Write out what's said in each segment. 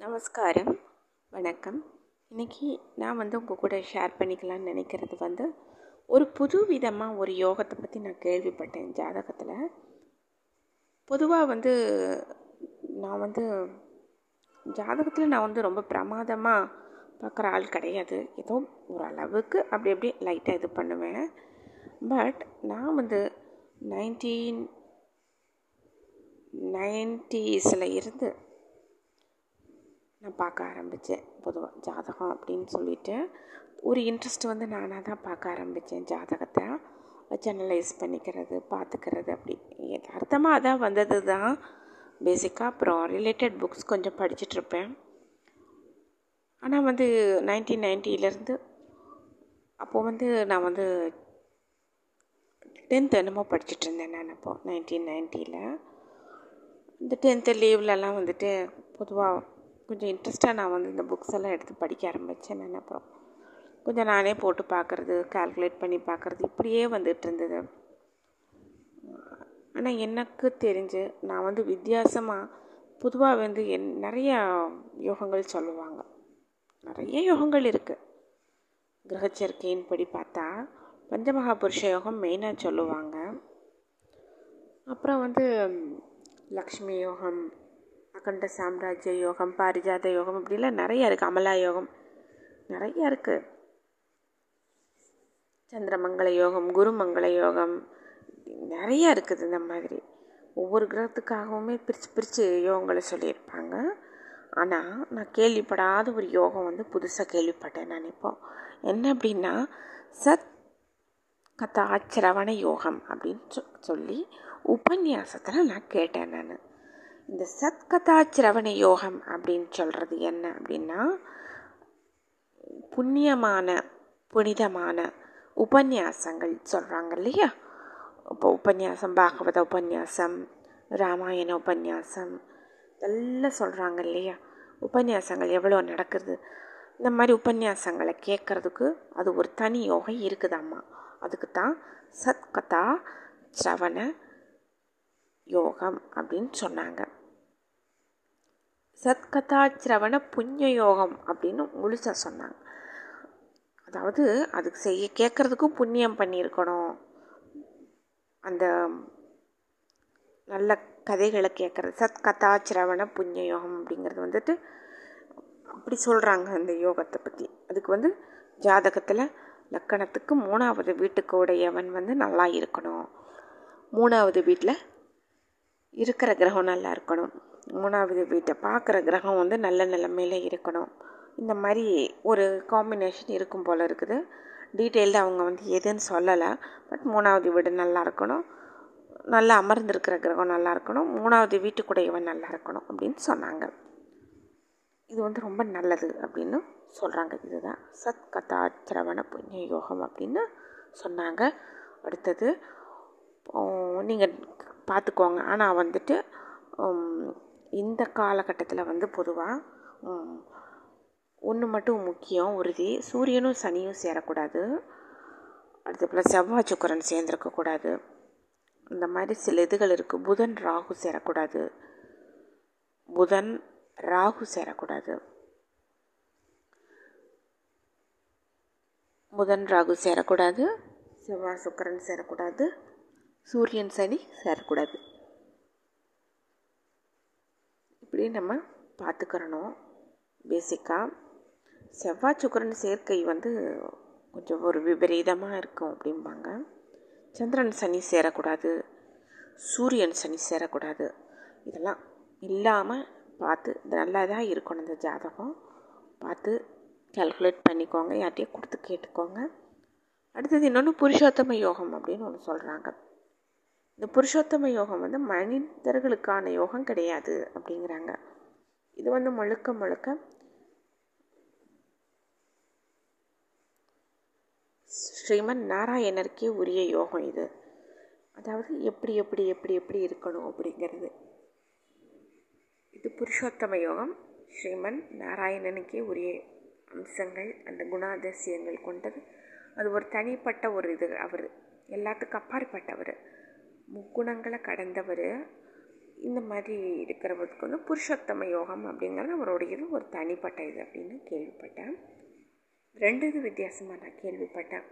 நமஸ்காரம். வணக்கம். இன்றைக்கி நான் வந்து உங்கள் கூட ஷேர் பண்ணிக்கலாம்னு நினைக்கிறது வந்து ஒரு புது விதமாக ஒரு யோகத்தை பற்றி நான் கேள்விப்பட்டேன் ஜாதகத்தில். பொதுவாக வந்து நான் வந்து ஜாதகத்தில் நான் வந்து ரொம்ப பிரமாதமாக பார்க்குற ஆள் கிடையாது. ஏதோ ஓரளவுக்கு அப்படி அப்படி லைட்டாக இது பண்ணுவேன். பட் நான் வந்து நைன்டீன் நைன்டீஸில் இருந்து நான் பார்க்க ஆரம்பித்தேன். பொதுவாக ஜாதகம் அப்படின்னு சொல்லிட்டு. ஒரு இன்ட்ரெஸ்ட் வந்து நானாக தான் பார்க்க ஆரம்பித்தேன் ஜாதகத்தை. வச்சு அனலைஸ் பண்ணிக்கிறது பார்த்துக்கிறது அப்படி. யதார்த்தமாக அதான் வந்தது தான். பேசிக்காக அப்புறம் ரிலேட்டட் புக்ஸ் கொஞ்சம் படிச்சுட்ருப்பேன் ஆனால் வந்து நைன்டீன் நைன்ட்டிலேருந்து அப்போது வந்து நான் வந்து டென்த் என்னமோ படிச்சுட்டு இருந்தேன் நான் அப்போது நைன்டீன் நைன்ட்டியில் இந்த டென்த்து லீவ்லலாம் வந்துட்டு பொதுவாக கொஞ்சம் இன்ட்ரெஸ்ட்டாக நான் வந்து இந்த புக்ஸ் எல்லாம் எடுத்து படிக்க ஆரம்பித்தேன் நான் அப்புறம் கொஞ்சம் நானே போட்டு பார்க்குறது கால்குலேட் பண்ணி பார்க்குறது இப்படியே வந்துட்டு இருந்தது ஆனால் எனக்கு தெரிஞ்சு நான் வந்து வித்தியாசமாக பொதுவாக வந்து என் நிறையா யோகங்கள் சொல்லுவாங்க. நிறைய யோகங்கள் இருக்குது கிரகச்சேர்க்கையின் படி பார்த்தா பஞ்சமகா புருஷ யோகம் மெயினாக சொல்லுவாங்க. அப்புறம் வந்து லக்ஷ்மி யோகம் அகண்ட சாம்ராஜ்ய யோகம் பாரிஜாத யோகம் இப்படிலாம் நிறைய இருக்குது அமலா யோகம் நிறைய இருக்குது சந்திரமங்கல யோகம் குருமங்கள யோகம் நிறையா இருக்குது இந்த மாதிரி. ஒவ்வொரு கிரகத்துக்காகவுமே பிரித்து பிரித்து யோகங்களை சொல்லியிருப்பாங்க. ஆனால் நான் கேள்விப்படாத ஒரு யோகம் வந்து புதுசாக கேள்விப்பட்டேன் நான் இப்போ. என்ன அப்படின்னா சத் கதாச்சிரவண யோகம் அப்படின்னு சொல்லி உபன்யாசத்தில் நான் கேட்டேன் நான். இந்த சத்கதா சிரவண யோகம் அப்படின்னு சொல்கிறது என்ன அப்படின்னா புண்ணியமான புனிதமான உபன்யாசங்கள் சொல்கிறாங்க இல்லையா? இப்போ உபன்யாசம் பாகவத உபன்யாசம் ராமாயண உபன்யாசம் இதெல்லாம் சொல்கிறாங்க இல்லையா? உபன்யாசங்கள் எவ்வளோ நடக்கிறது இந்த மாதிரி உபன்யாசங்களை கேட்குறதுக்கு அது ஒரு தனி யோகம் இருக்குதாம்மா? அதுக்கு தான் சத்கதா சிரவண யோகம் அப்படின்னு சொன்னாங்க. சத்கதா சிரவண புண்ணிய யோகம் அப்படின்னு முழுசாக சொன்னாங்க. அதாவது அதுக்கு செய்ய கேட்குறதுக்கும் புண்ணியம் பண்ணியிருக்கணும். அந்த நல்ல கதைகளை கேட்குறது சத்கதாச்சிரவண புண்ணிய யோகம் அப்படிங்கிறது வந்துட்டு அப்படி சொல்கிறாங்க அந்த யோகத்தை பற்றி அதுக்கு வந்து ஜாதகத்தில் லக்கணத்துக்கு மூணாவது வீட்டுக்கு உடையவன் வந்து நல்லா இருக்கணும். மூணாவது வீட்டில் இருக்கிற கிரகம் நல்லா இருக்கணும். மூணாவது வீட்டை பார்க்குற கிரகம் வந்து நல்ல நிலைமையில் இருக்கணும். இந்த மாதிரி ஒரு காம்பினேஷன் இருக்கும் போல் இருக்குது. டீட்டெயில்டு அவங்க வந்து எதுன்னு சொல்லலை. பட் மூணாவது வீடு நல்லா இருக்கணும். நல்லா அமர்ந்திருக்கிற கிரகம் நல்லா இருக்கணும். மூணாவது வீட்டுக்குடையவன் நல்லா இருக்கணும் அப்படின்னு சொன்னாங்க. இது வந்து ரொம்ப நல்லது அப்படின்னு சொல்கிறாங்க இதுதான் சத் கதாச்சிரவண புண்ணிய யோகம் அப்படின்னு சொன்னாங்க. அடுத்தது நீங்கள் பார்த்துக்கோங்க. ஆனால் வந்துட்டு இந்த காலகட்டத்தில் வந்து பொதுவாக ஒன்று மட்டும் முக்கியம் உறுதி. சூரியனும் சனியும் சேரக்கூடாது. அடுத்த போல் செவ்வாய் சுக்கரன் சேர்ந்துருக்கக்கூடாது இந்த மாதிரி சில இதுகள் இருக்குது புதன் ராகு சேரக்கூடாது. புதன் ராகு சேரக்கூடாது. புதன் ராகு சேரக்கூடாது. செவ்வாய் சுக்கரன் சேரக்கூடாது. சூரியன் சனி சேரக்கூடாது. இப்படி நம்ம பார்த்துக்கிறணும். பேசிக்காக செவ்வாய் சுக்கரன் சேர்க்கை வந்து கொஞ்சம் ஒரு விபரீதமாக இருக்கும் அப்படிம்பாங்க. சந்திரன் சனி சேரக்கூடாது. சூரியன் சனி சேரக்கூடாது. இதெல்லாம் இல்லாமல் பார்த்து நல்லா தான் இருக்கணும் இந்த ஜாதகம். பார்த்து கால்குலேட் பண்ணிக்கோங்க. யார்ட்டையும் கொடுத்து கேட்டுக்கோங்க. அடுத்தது இன்னொன்று புருஷோத்தம யோகம் அப்படின்னு ஒன்று சொல்கிறாங்க இந்த புருஷோத்தம யோகம் வந்து மனிதர்களுக்கான யோகம் கிடையாது அப்படிங்கிறாங்க. இது வந்து முழுக்க முழுக்க ஸ்ரீமன் நாராயணருக்கே உரிய யோகம் இது. அதாவது எப்படி எப்படி எப்படி எப்படி இருக்கணும் அப்படிங்கிறது. இது புருஷோத்தம யோகம். ஸ்ரீமன் நாராயணனுக்கே உரிய அம்சங்கள் அந்த குணாதிசயங்கள் கொண்டது. அது ஒரு தனிப்பட்ட ஒரு இது. அவர் எல்லாத்துக்கும் அப்பாற்பட்டவர். முக்குணங்களை கடந்தவர். இந்த மாதிரி இருக்கிறவருக்கு வந்து புருஷோத்தம யோகம் அப்படிங்கிறது அவருடைய இது ஒரு தனிப்பட்ட இது அப்படின்னு கேள்விப்பட்டேன். ரெண்டு இது வித்தியாசமாக நான் கேள்விப்பட்டேன்.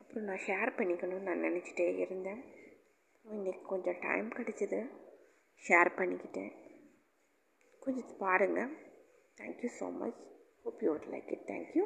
அப்புறம் நான் ஷேர் பண்ணிக்கணும்னு நான் நினச்சிட்டே இருந்தேன். இன்றைக்கி கொஞ்சம் டைம் கிடச்சிது. ஷேர் பண்ணிக்கிட்டேன். கொஞ்சம் பாருங்கள் thank you so much hope you like it thank you